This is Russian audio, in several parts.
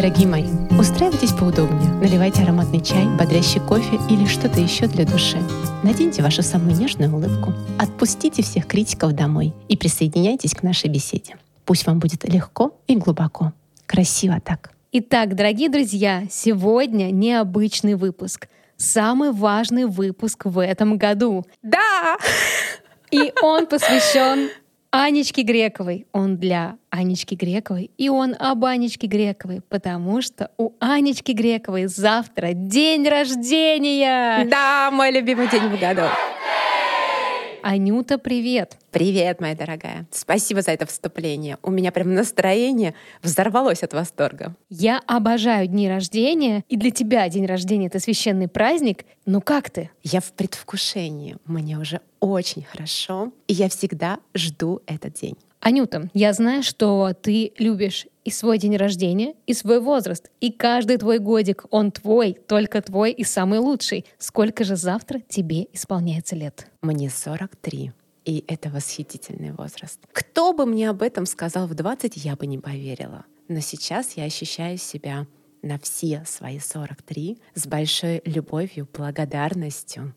Дорогие мои, устраивайтесь поудобнее, наливайте ароматный чай, бодрящий кофе или что-то еще для души. Наденьте вашу самую нежную улыбку, отпустите всех критиков домой и присоединяйтесь к нашей беседе. Пусть вам будет легко и глубоко. Красиво так. Итак, дорогие друзья, сегодня необычный выпуск. Самый важный выпуск в этом году. Да! И он посвящен Анечке Грековой. Он для Анечки Грековой, и он об Анечке Грековой, потому что у Анечки Грековой завтра день рождения! Да, мой любимый день в году. Анюта, привет! Привет, моя дорогая. Спасибо за это вступление. У меня прям настроение взорвалось от восторга. Я обожаю дни рождения, и для тебя день рождения — это священный праздник. Ну как ты? Я в предвкушении. Мне уже очень хорошо, и я всегда жду этот день. Анюта, я знаю, что ты любишь и свой день рождения, и свой возраст. И каждый твой годик, он твой, только твой и самый лучший. Сколько же завтра тебе исполняется лет? Мне 43. И это восхитительный возраст. Кто бы мне об этом сказал в 20, я бы не поверила. Но сейчас я ощущаю себя на все свои 43 с большой любовью, благодарностью.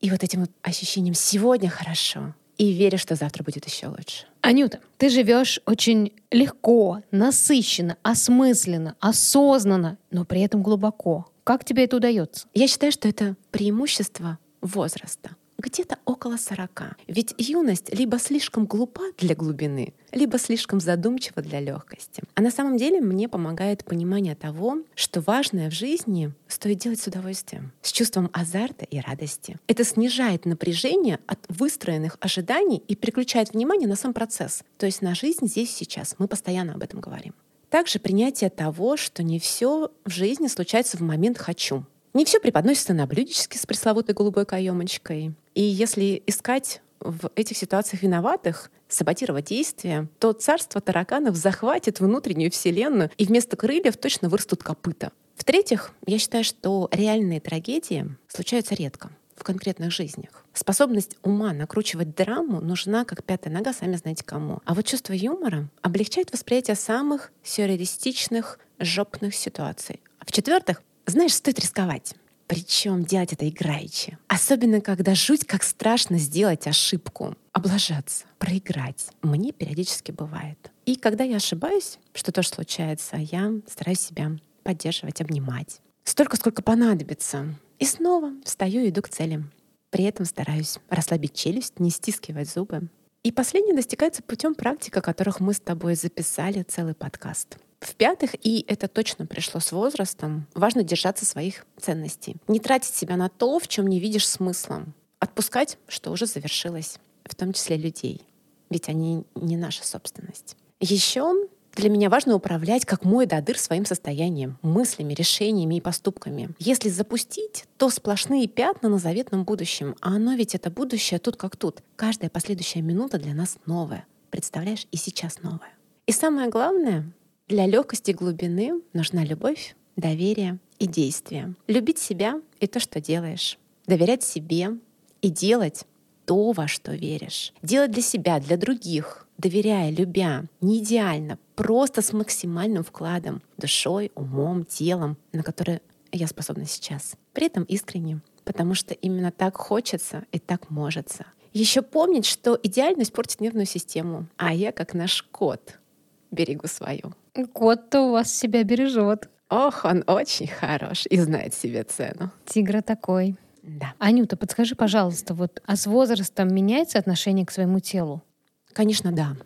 И вот этим вот ощущением «сегодня хорошо», и верю, что завтра будет еще лучше. Анюта, ты живешь очень легко, насыщенно, осмысленно, осознанно, но при этом глубоко. Как тебе это удается? Я считаю, что это преимущество возраста где-то около 40. Ведь юность либо слишком глупа для глубины, либо слишком задумчива для легкости. А на самом деле мне помогает понимание того, что важное в жизни стоит делать с удовольствием, с чувством азарта и радости. Это снижает напряжение от выстроенных ожиданий и переключает внимание на сам процесс, то есть на жизнь здесь сейчас. Мы постоянно об этом говорим. Также принятие того, что не все в жизни случается в момент «хочу». Не все преподносится на блюдечке с пресловутой голубой каемочкой. И если искать в этих ситуациях виноватых, саботировать действия, то царство тараканов захватит внутреннюю вселенную, и вместо крыльев точно вырастут копыта. В-третьих, я считаю, что реальные трагедии случаются редко в конкретных жизнях. Способность ума накручивать драму нужна, как пятая нога, сами знаете кому. А вот чувство юмора облегчает восприятие самых сюрреалистичных, жопных ситуаций. А в-четвертых, знаешь, стоит рисковать. Причем делать это играючи. Особенно, когда жуть как страшно сделать ошибку, облажаться, проиграть. Мне периодически бывает. И когда я ошибаюсь, что тоже случается, я стараюсь себя поддерживать, обнимать. Столько, сколько понадобится. И снова встаю и иду к цели. При этом стараюсь расслабить челюсть, не стискивать зубы. И последнее достигается путем практик, о которых мы с тобой записали целый подкаст. В-пятых, и это точно пришло с возрастом, важно держаться своих ценностей. Не тратить себя на то, в чем не видишь смысла. Отпускать, что уже завершилось, в том числе людей. Ведь они не наша собственность. Еще для меня важно управлять как мой дадыр своим состоянием, мыслями, решениями и поступками. Если запустить, то сплошные пятна на заветном будущем. А оно ведь это будущее тут как тут. Каждая последующая минута для нас новая. Представляешь, и сейчас новая. И самое главное, для легкости глубины нужна любовь, доверие и действие. Любить себя и то, что делаешь. Доверять себе и делать то, во что веришь. Делать для себя, для других, доверяя, любя, не идеально, просто с максимальным вкладом, душой, умом, телом, на которое я способна сейчас. При этом искренне, потому что именно так хочется и так можется. Еще помнить, что идеальность портит нервную систему, а я, как наш кот, берегу свою. Кот-то у вас себя бережет. Ох, он очень хорош и знает себе цену. Тигра такой. Да. Анюта, подскажи, пожалуйста, вот а с возрастом меняется отношение к своему телу? Конечно, да.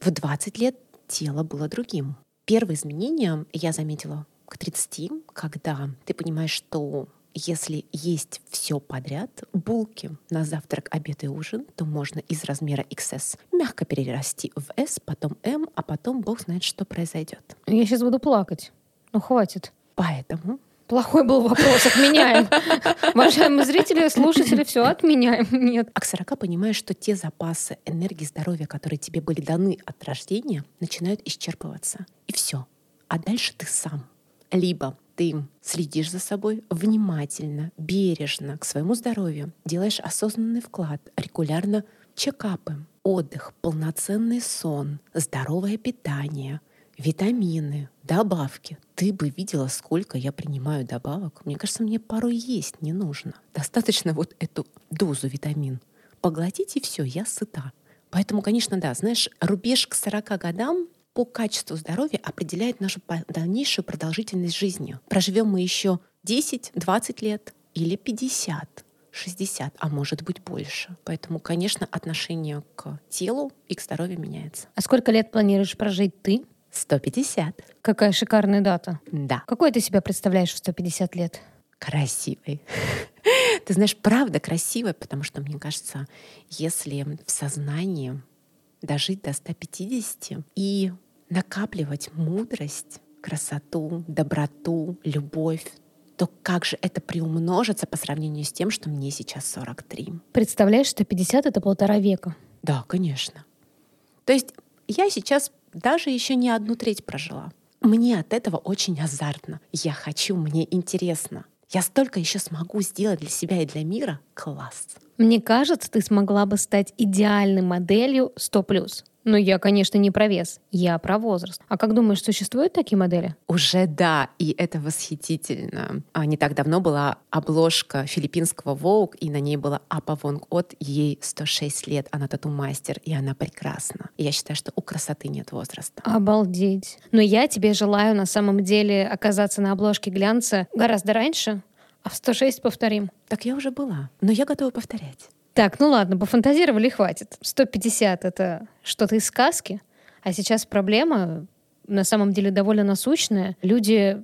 В 20 лет тело было другим. Первые изменения я заметила к 30, когда ты понимаешь, что если есть все подряд, булки на завтрак, обед и ужин, то можно из размера XS мягко перерасти в S, потом M, а потом бог знает, что произойдет. Я сейчас буду плакать. Ну, хватит. Поэтому Плохой был вопрос, отменяем. Уважаемые зрители, слушатели, все отменяем. Нет. А к 40 понимаешь, что те запасы энергии, здоровья, которые тебе были даны от рождения, начинают исчерпываться. И все. А дальше ты сам. Либо ты следишь за собой внимательно, бережно к своему здоровью, делаешь осознанный вклад, регулярно чекапы, отдых, полноценный сон, здоровое питание, витамины, добавки. Ты бы видела, сколько я принимаю добавок. Мне кажется, мне порой есть не нужно. Достаточно вот эту дозу витамин поглотить, и все, я сыта. Поэтому, конечно, да, знаешь, рубеж к 40 годам по качеству здоровья определяет нашу дальнейшую продолжительность жизни. Проживем мы еще 10, 20 лет или 50, 60, а может быть больше. Поэтому, конечно, отношение к телу и к здоровью меняется. А сколько лет планируешь прожить ты? 150. Какая шикарная дата. Да. Какой ты себя представляешь в 150 лет? Красивый. Ты знаешь, правда красивая, потому что, мне кажется, если в сознании дожить до 150 и накапливать мудрость, красоту, доброту, любовь, то как же это приумножится по сравнению с тем, что мне сейчас 43? Представляешь, что 50 — это полтора века. Да, конечно. То есть я сейчас даже еще не одну треть прожила. Мне от этого очень азартно. Я хочу, мне интересно. Я столько еще смогу сделать для себя и для мира. Класс. Мне кажется, ты смогла бы стать идеальной моделью 100+. Ну, я, конечно, не про вес, я про возраст. А как думаешь, существуют такие модели? Уже да, и это восхитительно. А не так давно была обложка филиппинского Vogue, и на ней была Апа Вонг От, ей 106 лет, она тату-мастер, и она прекрасна. И я считаю, что у красоты нет возраста. Обалдеть. Но я тебе желаю на самом деле оказаться на обложке глянца гораздо раньше, а в 106 повторим. Так я уже была, но я готова повторять. Так, ну ладно, пофантазировали, хватит. 150 — это что-то из сказки, а сейчас проблема на самом деле довольно насущная. Люди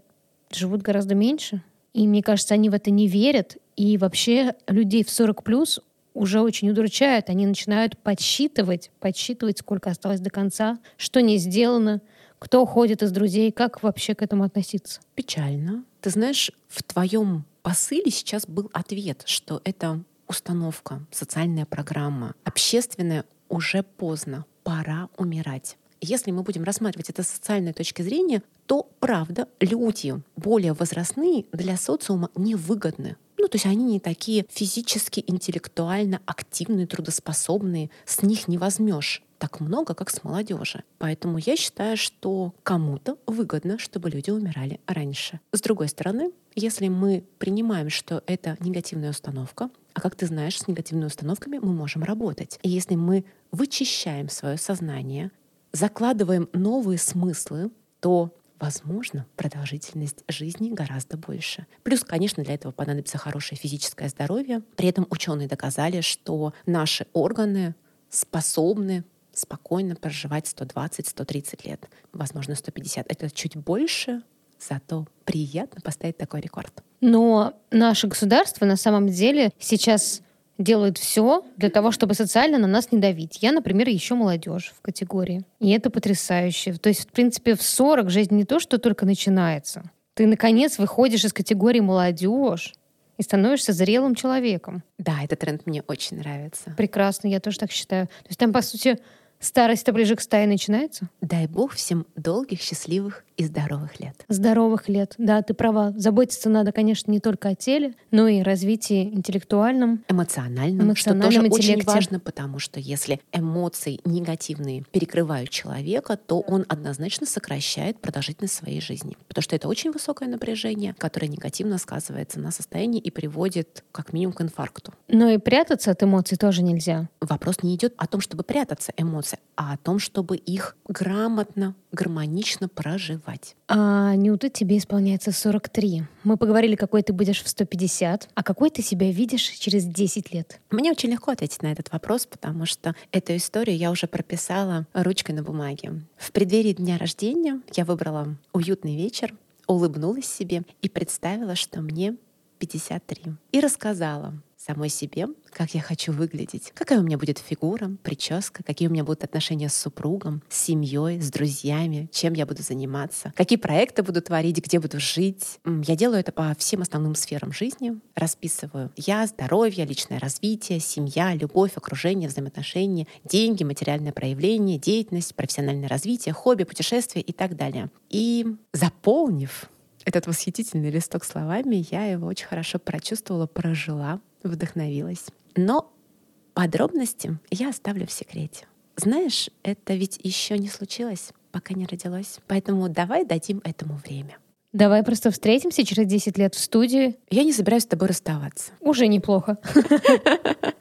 живут гораздо меньше, и мне кажется, они в это не верят, и вообще людей в 40 плюс уже очень удручают. Они начинают подсчитывать, подсчитывать, сколько осталось до конца, что не сделано, кто уходит из друзей, как вообще к этому относиться. Печально. Ты знаешь, в твоем посыле сейчас был ответ, что это установка, социальная программа, общественная уже поздно, пора умирать. Если мы будем рассматривать это с социальной точки зрения, то, правда, люди более возрастные для социума невыгодны. Ну, то есть они не такие физически, интеллектуально активные, трудоспособные, с них не возьмешь так много, как с молодежи. Поэтому я считаю, что кому-то выгодно, чтобы люди умирали раньше. С другой стороны, если мы принимаем, что это негативная установка, а как ты знаешь, с негативными установками мы можем работать. И если мы вычищаем свое сознание, закладываем новые смыслы, то возможно, продолжительность жизни гораздо больше. Плюс, конечно, для этого понадобится хорошее физическое здоровье. При этом ученые доказали, что наши органы способны спокойно проживать 120-130 лет, возможно, 150. Это чуть больше, зато приятно поставить такой рекорд. Но наше государство на самом деле сейчас делает все для того, чтобы социально на нас не давить. Я, например, еще молодежь в категории. И это потрясающе. То есть, в принципе, в 40 жизнь не то, что только начинается. Ты, наконец, выходишь из категории молодежь и становишься зрелым человеком. Да, этот тренд мне очень нравится. Прекрасно, я тоже так считаю. То есть там, по сути, Старость-то ближе к стае начинается? Дай бог всем долгих, счастливых и здоровых лет. Здоровых лет, да, ты права. Заботиться надо, конечно, не только о теле, но и развитии интеллектуальном, эмоциональном, эмоциональном что тоже интеллекте. очень важно, потому что если эмоции негативные перекрывают человека, то он однозначно сокращает продолжительность своей жизни. Потому что это очень высокое напряжение, которое негативно сказывается на состоянии и приводит как минимум к инфаркту. Но и прятаться от эмоций тоже нельзя. Вопрос не идет о том, чтобы прятаться эмоции эмоции, а о том, чтобы их грамотно, гармонично проживать. А Нюта, тебе исполняется 43. Мы поговорили, какой ты будешь в 150, а какой ты себя видишь через 10 лет? Мне очень легко ответить на этот вопрос, потому что эту историю я уже прописала ручкой на бумаге. В преддверии дня рождения я выбрала уютный вечер, улыбнулась себе и представила, что мне 53. И рассказала самой себе, как я хочу выглядеть, какая у меня будет фигура, прическа, какие у меня будут отношения с супругом, с семьей, с друзьями, чем я буду заниматься, какие проекты буду творить, где буду жить. Я делаю это по всем основным сферам жизни, расписываю я, здоровье, личное развитие, семья, любовь, окружение, взаимоотношения, деньги, материальное проявление, деятельность, профессиональное развитие, хобби, путешествия и так далее. И заполнив этот восхитительный листок словами, я его очень хорошо прочувствовала, прожила, вдохновилась. Но подробности я оставлю в секрете. Знаешь, это ведь еще не случилось. пока не родилось. Поэтому давай дадим этому время. Давай просто встретимся через 10 лет в студии. Я не собираюсь с тобой расставаться. Уже неплохо.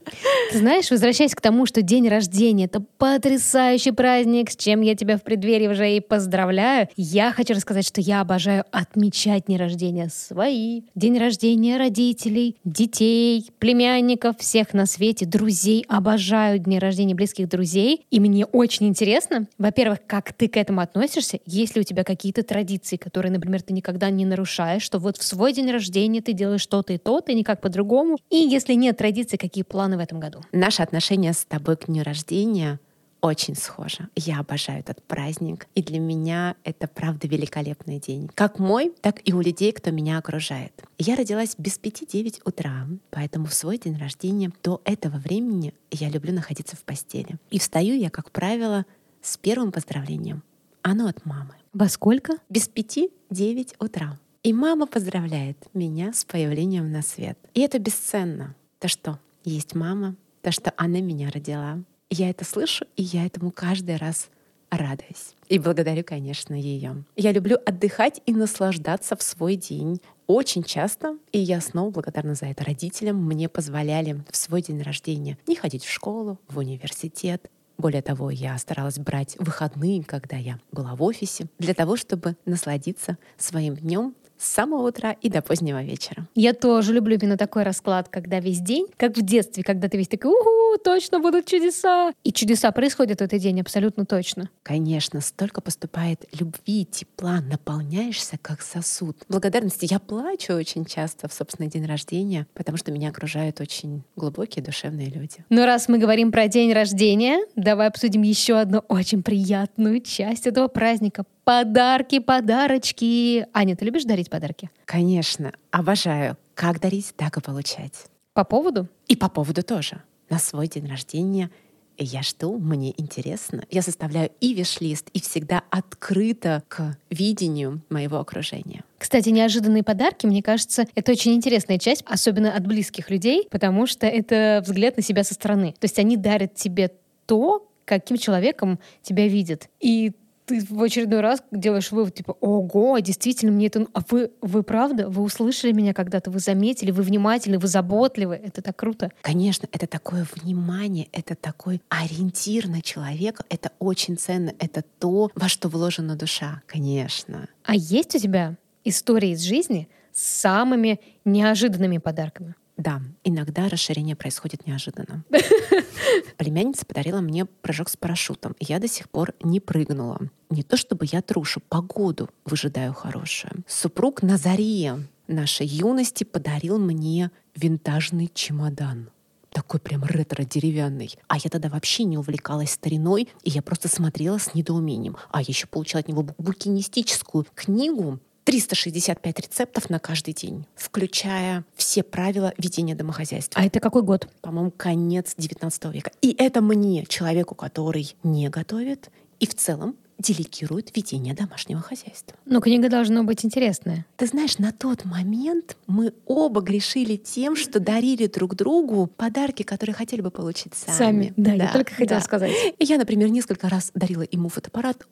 Ты знаешь, возвращаясь к тому, что день рождения — это потрясающий праздник, с чем я тебя в преддверии уже и поздравляю, я хочу рассказать, что я обожаю отмечать дни рождения свои, день рождения родителей, детей, племянников, всех на свете, друзей. Обожаю дни рождения близких друзей. И мне очень интересно, во-первых, как ты к этому относишься, есть ли у тебя какие-то традиции, которые, например, ты никогда не нарушаешь, что вот в свой день рождения ты делаешь что-то и то, ты никак по-другому. И если нет традиций, какие планы в этом году? Наше отношение с тобой к дню рождения очень схоже. Я обожаю этот праздник, и для меня это правда великолепный день. Как мой, так и у людей, кто меня окружает. Я родилась без пяти девять утра, поэтому в свой день рождения до этого времени я люблю находиться в постели. И встаю я, как правило, с первым поздравлением. Оно от мамы. Во сколько? Без пяти девять утра. И мама поздравляет меня с появлением на свет. И это бесценно. То что, есть мама, то, что она меня родила. Я это слышу, и я этому каждый раз радуюсь. И благодарю, конечно, ее. Я люблю отдыхать и наслаждаться в свой день. Очень часто, и я снова благодарна за это родителям, мне позволяли в свой день рождения не ходить в школу, в университет. Более того, я старалась брать выходные, когда я была в офисе, для того, чтобы насладиться своим днем с самого утра и до позднего вечера. Я тоже люблю именно такой расклад, когда весь день, как в детстве, когда ты весь такой, угу, точно будут чудеса. И чудеса происходят в этот день абсолютно точно. Конечно, столько поступает любви, тепла, наполняешься как сосуд. Благодарности я плачу очень часто в собственный день рождения, потому что меня окружают очень глубокие душевные люди. Но раз мы говорим про день рождения, давай обсудим еще одну очень приятную часть этого праздника Подарки, подарочки. Аня, ты любишь дарить подарки? Конечно, обожаю. Как дарить, так и получать. По поводу? И по поводу тоже. На свой день рождения я жду, мне интересно. Я составляю и виш-лист, и всегда открыта к видению моего окружения. Кстати, неожиданные подарки, мне кажется, это очень интересная часть, особенно от близких людей, потому что это взгляд на себя со стороны. То есть они дарят тебе то, каким человеком тебя видят. И ты в очередной раз делаешь вывод, типа, ого, действительно, мне это... А вы, вы правда? Вы услышали меня когда-то? Вы заметили? Вы внимательны? Вы заботливы? Это так круто. Конечно, это такое внимание, это такой ориентир на человека. Это очень ценно. Это то, во что вложена душа. Конечно. А есть у тебя истории из жизни с самыми неожиданными подарками? Да, иногда расширение происходит неожиданно. Племянница подарила мне прыжок с парашютом. Я до сих пор не прыгнула. Не то чтобы я трушу, погоду выжидаю хорошую. Супруг на заре нашей юности подарил мне винтажный чемодан такой прям ретро-деревянный. А я тогда вообще не увлекалась стариной, и я просто смотрела с недоумением. А я еще получала от него букинистическую книгу 365 рецептов на каждый день, включая все правила ведения домохозяйства. А это какой год? По-моему, конец 19 века. И это мне, человеку, который не готовит, и в целом делегирует ведение домашнего хозяйства. Но книга должна быть интересная. Ты знаешь, на тот момент мы оба грешили тем, что дарили друг другу подарки, которые хотели бы получить сами. Сами, да, да я только хотела да. сказать. Я, например, несколько раз дарила ему фотоаппарат,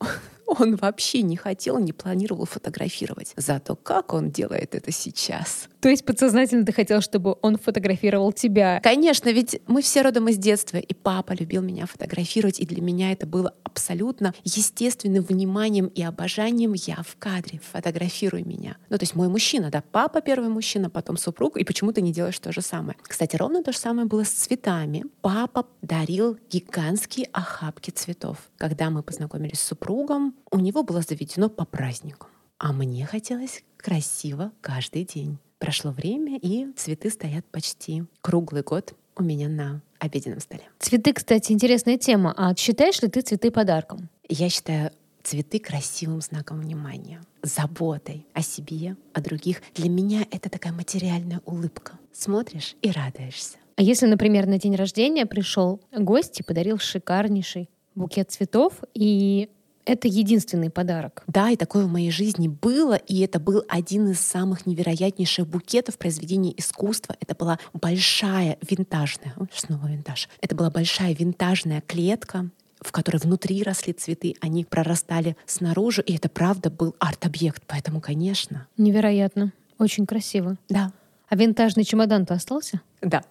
он вообще не хотел, не планировал фотографировать. Зато как он делает это сейчас? То есть подсознательно ты хотел, чтобы он фотографировал тебя? Конечно, ведь мы все родом из детства, и папа любил меня фотографировать, и для меня это было абсолютно естественным вниманием и обожанием. Я в кадре, фотографируй меня. Ну, то есть мой мужчина, да, папа первый мужчина, потом супруг, и почему ты не делаешь то же самое? Кстати, ровно то же самое было с цветами. Папа дарил гигантские охапки цветов. Когда мы познакомились с супругом, у него было заведено по праздникам. А мне хотелось красиво каждый день. Прошло время, и цветы стоят почти круглый год у меня на обеденном столе. Цветы, кстати, интересная тема. А считаешь ли ты цветы подарком? Я считаю цветы красивым знаком внимания, заботой о себе, о других. Для меня это такая материальная улыбка. Смотришь и радуешься. А если, например, на день рождения пришел гость и подарил шикарнейший букет цветов, и это единственный подарок. Да, и такое в моей жизни было, и это был один из самых невероятнейших букетов произведения искусства. Это была большая винтажная, ой, снова винтаж. Это была большая винтажная клетка в которой внутри росли цветы, они прорастали снаружи, и это правда был арт-объект, поэтому, конечно. Невероятно. Очень красиво. Да. А винтажный чемодан-то остался? Да.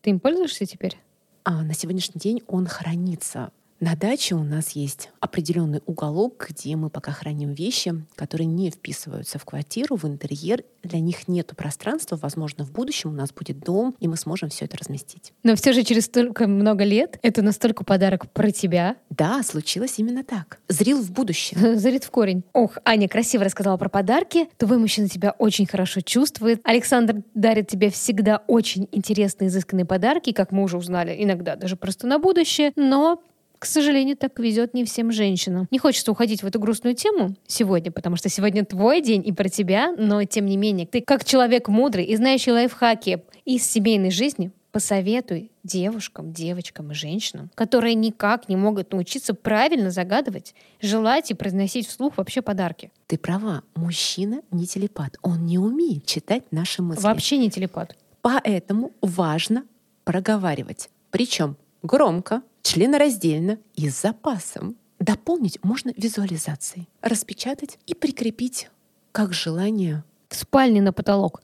Ты им пользуешься теперь? А на сегодняшний день он хранится на даче у нас есть определенный уголок, где мы пока храним вещи, которые не вписываются в квартиру, в интерьер. Для них нет пространства. Возможно, в будущем у нас будет дом, и мы сможем все это разместить. Но все же через столько много лет это настолько подарок про тебя. Да, случилось именно так. Зрил в будущее. Зрит в корень. Ох, Аня красиво рассказала про подарки. Твой мужчина тебя очень хорошо чувствует. Александр дарит тебе всегда очень интересные, изысканные подарки, как мы уже узнали, иногда даже просто на будущее. Но к сожалению, так везет не всем женщинам. Не хочется уходить в эту грустную тему сегодня, потому что сегодня твой день и про тебя, но тем не менее, ты как человек мудрый и знающий лайфхаки из семейной жизни, посоветуй девушкам, девочкам и женщинам, которые никак не могут научиться правильно загадывать, желать и произносить вслух вообще подарки. Ты права, мужчина не телепат, он не умеет читать наши мысли. Вообще не телепат. Поэтому важно проговаривать. Причем громко, членораздельно и с запасом. Дополнить можно визуализацией, распечатать и прикрепить как желание. В спальне на потолок.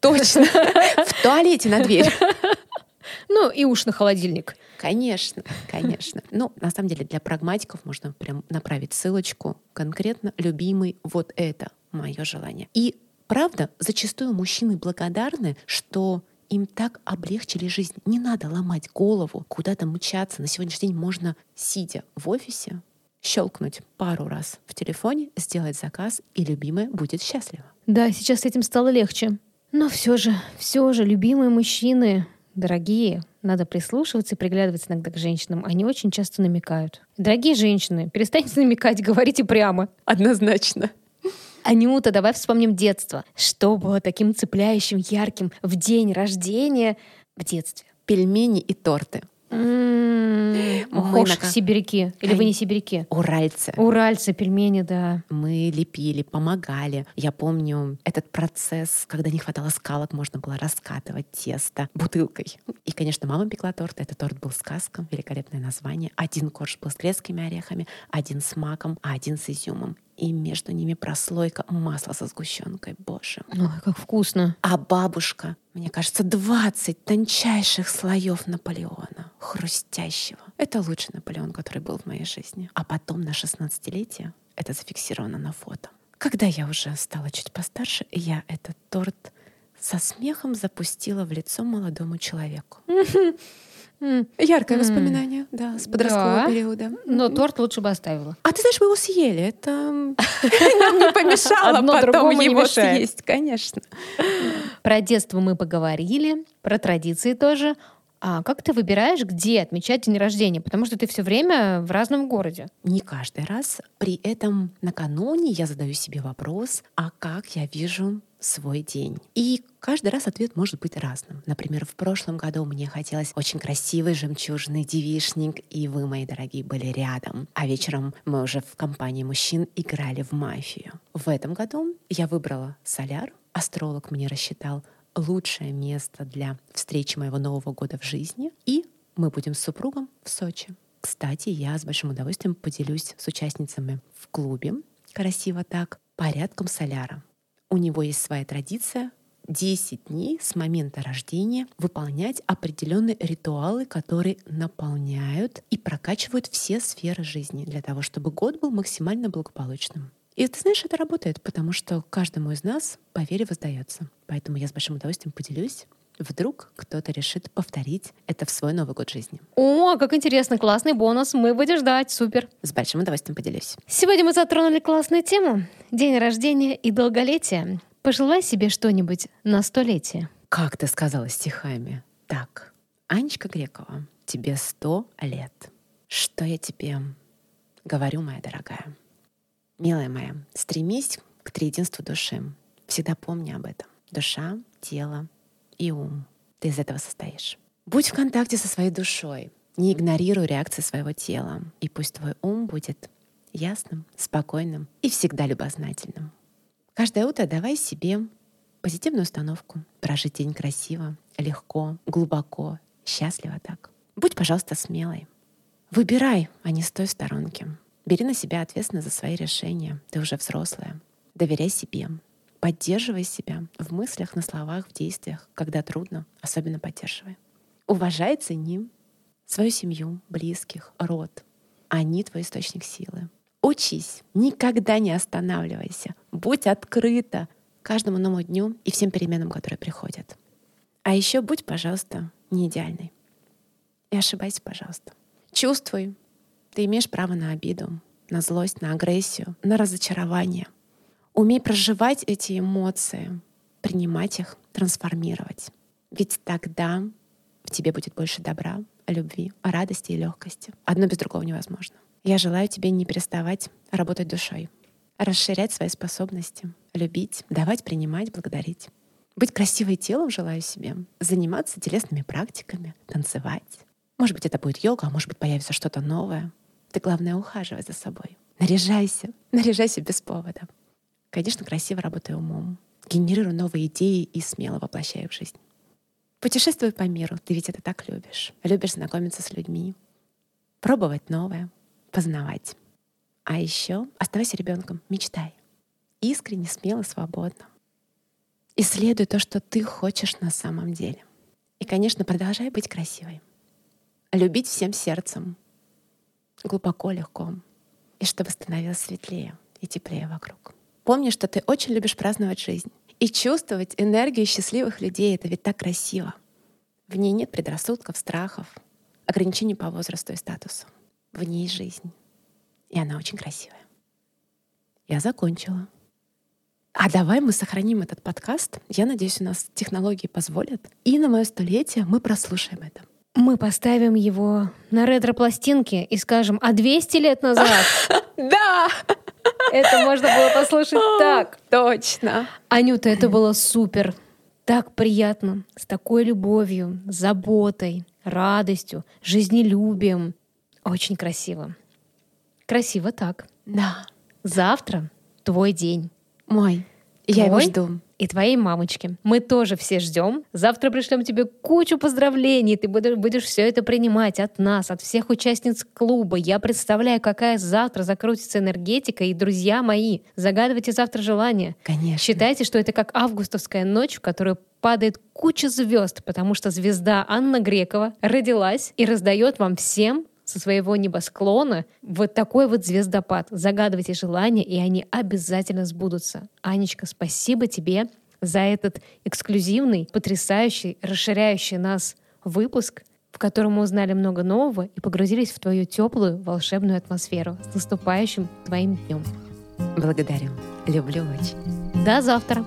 Точно. В туалете на дверь. Ну и уж на холодильник. Конечно, конечно. Ну, на самом деле, для прагматиков можно прям направить ссылочку конкретно «любимый вот это мое желание». И правда, зачастую мужчины благодарны, что им так облегчили жизнь. Не надо ломать голову, куда-то мчаться. На сегодняшний день можно, сидя в офисе, щелкнуть пару раз в телефоне, сделать заказ, и любимая будет счастлива. Да, сейчас с этим стало легче. Но все же, все же, любимые мужчины, дорогие, надо прислушиваться и приглядываться иногда к женщинам. Они очень часто намекают. Дорогие женщины, перестаньте намекать, говорите прямо. Однозначно. Анюта, давай вспомним детство. Что было таким цепляющим, ярким в день рождения в детстве? Пельмени и торты. Ох уж сибиряки. Или вы не сибиряки? Уральцы. Уральцы, пельмени, да. Мы лепили, помогали. Я помню этот процесс, когда не хватало скалок, можно было раскатывать тесто бутылкой. И, конечно, мама пекла торт. Этот торт был сказка, великолепное название. Один корж был с грецкими орехами, один с маком, а один с изюмом и между ними прослойка масла со сгущенкой. Боже. Ой, как вкусно. А бабушка, мне кажется, 20 тончайших слоев Наполеона, хрустящего. Это лучший Наполеон, который был в моей жизни. А потом на 16-летие это зафиксировано на фото. Когда я уже стала чуть постарше, я этот торт со смехом запустила в лицо молодому человеку. Яркое воспоминание, да, с подросткового периода. Но торт лучше бы оставила. А ты знаешь, мы его съели. Это нам не помешало потом его съесть, конечно. Про детство мы поговорили, про традиции тоже. А как ты выбираешь, где отмечать день рождения? Потому что ты все время в разном городе. Не каждый раз. При этом накануне я задаю себе вопрос, а как я вижу свой день. И каждый раз ответ может быть разным. Например, в прошлом году мне хотелось очень красивый жемчужный девишник, и вы, мои дорогие, были рядом. А вечером мы уже в компании мужчин играли в мафию. В этом году я выбрала соляр. Астролог мне рассчитал лучшее место для встречи моего Нового года в жизни. И мы будем с супругом в Сочи. Кстати, я с большим удовольствием поделюсь с участницами в клубе «Красиво так» порядком соляра. У него есть своя традиция 10 дней с момента рождения выполнять определенные ритуалы, которые наполняют и прокачивают все сферы жизни для того, чтобы год был максимально благополучным. И ты знаешь, это работает, потому что каждому из нас по вере воздается. Поэтому я с большим удовольствием поделюсь. Вдруг кто-то решит повторить это в свой Новый год жизни. О, как интересно, классный бонус. Мы будем ждать, супер. С большим удовольствием поделюсь. Сегодня мы затронули классную тему. День рождения и долголетие. Пожелай себе что-нибудь на столетие. Как ты сказала стихами? Так, Анечка Грекова, тебе сто лет. Что я тебе говорю, моя дорогая? Милая моя, стремись к триединству души. Всегда помни об этом. Душа, тело и ум. Ты из этого состоишь. Будь в контакте со своей душой. Не игнорируй реакции своего тела. И пусть твой ум будет ясным, спокойным и всегда любознательным. Каждое утро давай себе позитивную установку. Прожить день красиво, легко, глубоко, счастливо так. Будь, пожалуйста, смелой. Выбирай, а не стой в сторонке. Бери на себя ответственность за свои решения. Ты уже взрослая. Доверяй себе. Поддерживай себя в мыслях, на словах, в действиях. Когда трудно, особенно поддерживай. Уважай, цени свою семью, близких, род. Они твой источник силы. Учись, никогда не останавливайся. Будь открыта каждому новому дню и всем переменам, которые приходят. А еще будь, пожалуйста, не идеальной. И ошибайся, пожалуйста. Чувствуй. Ты имеешь право на обиду, на злость, на агрессию, на разочарование. Умей проживать эти эмоции, принимать их, трансформировать. Ведь тогда в тебе будет больше добра, любви, радости и легкости. Одно без другого невозможно. Я желаю тебе не переставать работать душой, расширять свои способности, любить, давать, принимать, благодарить. Быть красивой телом желаю себе, заниматься телесными практиками, танцевать. Может быть, это будет йога, а может быть, появится что-то новое. Ты, главное, ухаживай за собой. Наряжайся, наряжайся без повода. Конечно, красиво работай умом. Генерируй новые идеи и смело воплощай их в жизнь. Путешествуй по миру, ты ведь это так любишь. Любишь знакомиться с людьми, пробовать новое, познавать. А еще оставайся ребенком, мечтай. Искренне, смело, свободно. Исследуй то, что ты хочешь на самом деле. И, конечно, продолжай быть красивой. Любить всем сердцем. Глубоко, легко. И чтобы становилось светлее и теплее вокруг. Помни, что ты очень любишь праздновать жизнь. И чувствовать энергию счастливых людей — это ведь так красиво. В ней нет предрассудков, страхов, ограничений по возрасту и статусу. В ней жизнь. И она очень красивая. Я закончила. А давай мы сохраним этот подкаст. Я надеюсь, у нас технологии позволят. И на мое столетие мы прослушаем это. Мы поставим его на ретро-пластинке и скажем, а 200 лет назад Да! это можно было послушать так. Точно. Анюта, это было супер. Так приятно, с такой любовью, заботой, радостью, жизнелюбием. Очень красиво. Красиво так. Да. Завтра твой день. Мой. Я его жду. И твоей мамочки. Мы тоже все ждем. Завтра пришлем тебе кучу поздравлений. Ты будешь, будешь все это принимать от нас, от всех участниц клуба. Я представляю, какая завтра закрутится энергетика. И, друзья мои, загадывайте завтра желание. Конечно. Считайте, что это как августовская ночь, в которую падает куча звезд, потому что звезда Анна Грекова родилась и раздает вам всем со своего небосклона вот такой вот звездопад. Загадывайте желания, и они обязательно сбудутся. Анечка, спасибо тебе за этот эксклюзивный, потрясающий, расширяющий нас выпуск, в котором мы узнали много нового и погрузились в твою теплую волшебную атмосферу. С наступающим твоим днем. Благодарю. Люблю очень. До завтра!